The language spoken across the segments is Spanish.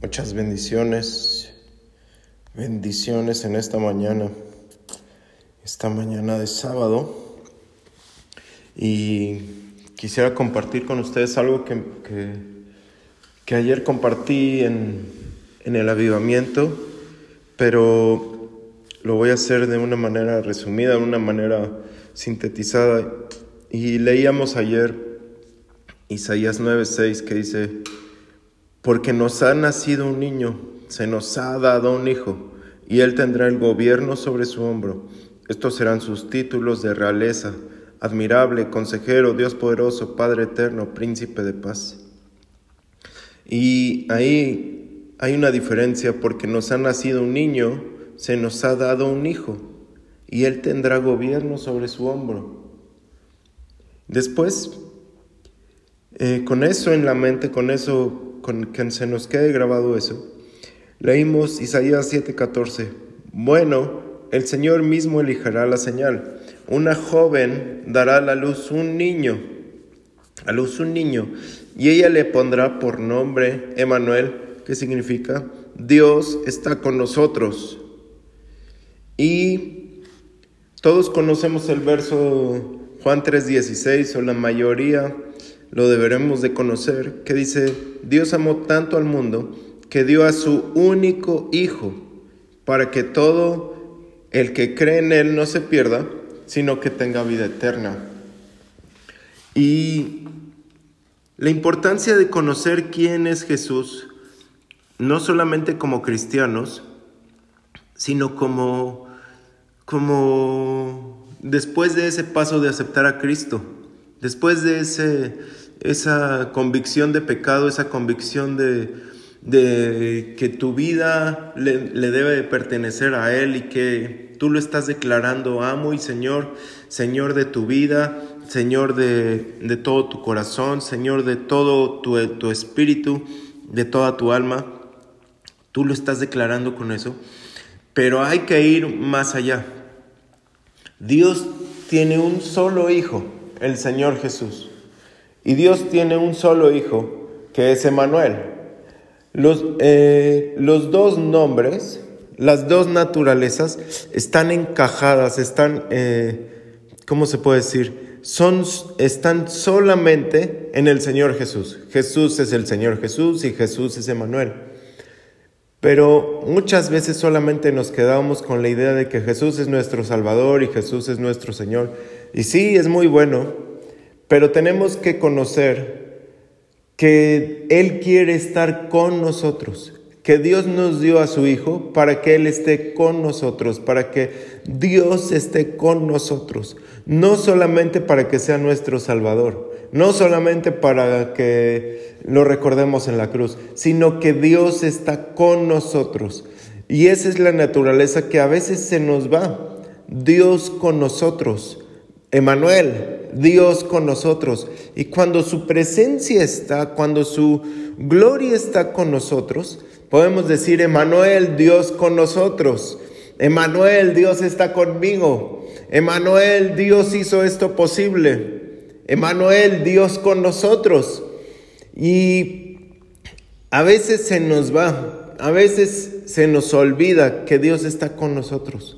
Muchas bendiciones, bendiciones en esta mañana, esta mañana de sábado. Y quisiera compartir con ustedes algo que, que, ayer compartí en, en el avivamiento, pero lo voy a hacer de una manera resumida, de una manera sintetizada. Y leíamos ayer Isaías 9:6 que dice, porque nos ha nacido un niño, se nos ha dado un hijo, y él tendrá el gobierno sobre su hombro. Estos serán sus títulos de realeza, admirable, consejero, Dios poderoso, Padre eterno, príncipe de paz. Y ahí hay una diferencia porque nos ha nacido un niño, se nos ha dado un hijo, y él tendrá gobierno sobre su hombro. Después, eh, con eso en la mente, con eso con que se nos quede grabado eso. Leímos Isaías 7:14. Bueno, el Señor mismo elegirá la señal. Una joven dará a la luz un niño, a luz un niño, y ella le pondrá por nombre Emanuel, que significa Dios está con nosotros. Y todos conocemos el verso Juan 3:16, o la mayoría lo deberemos de conocer, que dice, Dios amó tanto al mundo que dio a su único Hijo para que todo el que cree en Él no se pierda, sino que tenga vida eterna. Y la importancia de conocer quién es Jesús, no solamente como cristianos, sino como, como después de ese paso de aceptar a Cristo, después de ese esa convicción de pecado, esa convicción de, que tu vida le, debe de pertenecer a Él y que tú lo estás declarando amo y Señor, Señor de tu vida, Señor de, todo tu corazón, Señor de todo tu, tu espíritu, de toda tu alma. Tú lo estás declarando con eso, pero hay que ir más allá. Dios tiene un solo hijo, el Señor Jesús. Y Dios tiene un solo hijo, que es Emanuel. Los, eh, los dos nombres, las dos naturalezas, están encajadas, están, eh, ¿cómo se puede decir? Son, están solamente en el Señor Jesús. Jesús es el Señor Jesús y Jesús es Emanuel. Pero muchas veces solamente nos quedamos con la idea de que Jesús es nuestro Salvador y Jesús es nuestro Señor. Y sí, es muy bueno, pero tenemos que conocer que Él quiere estar con nosotros, que Dios nos dio a su Hijo para que Él esté con nosotros, para que Dios esté con nosotros, no solamente para que sea nuestro Salvador, no solamente para que lo recordemos en la cruz, sino que Dios está con nosotros. Y esa es la naturaleza que a veces se nos va. Dios con nosotros. Emanuel, Dios con nosotros. Y cuando su presencia está, cuando su gloria está con nosotros, podemos decir, Emanuel, Dios con nosotros. Emanuel, Dios está conmigo. Emanuel, Dios hizo esto posible. Emanuel, Dios con nosotros. Y a veces se nos va, a veces se nos olvida que Dios está con nosotros,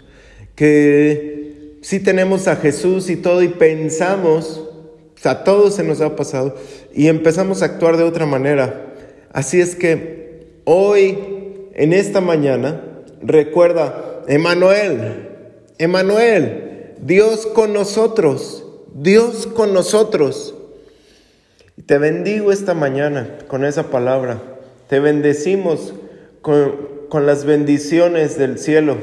que si tenemos a Jesús y todo y pensamos, a todos se nos ha pasado, y empezamos a actuar de otra manera. Así es que hoy, en esta mañana, recuerda, Emanuel, Emanuel, Dios con nosotros, Dios con nosotros. Te bendigo esta mañana con esa palabra. Te bendecimos con, con las bendiciones del cielo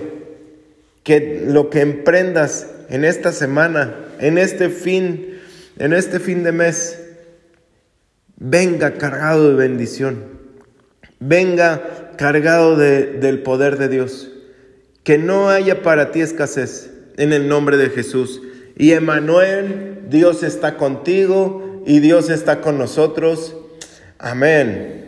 que lo que emprendas en esta semana, en este fin, en este fin de mes, venga cargado de bendición, venga cargado del poder de Dios, que no haya para ti escasez en el nombre de Jesús. Y Emanuel, Dios está contigo y Dios está con nosotros. Amén.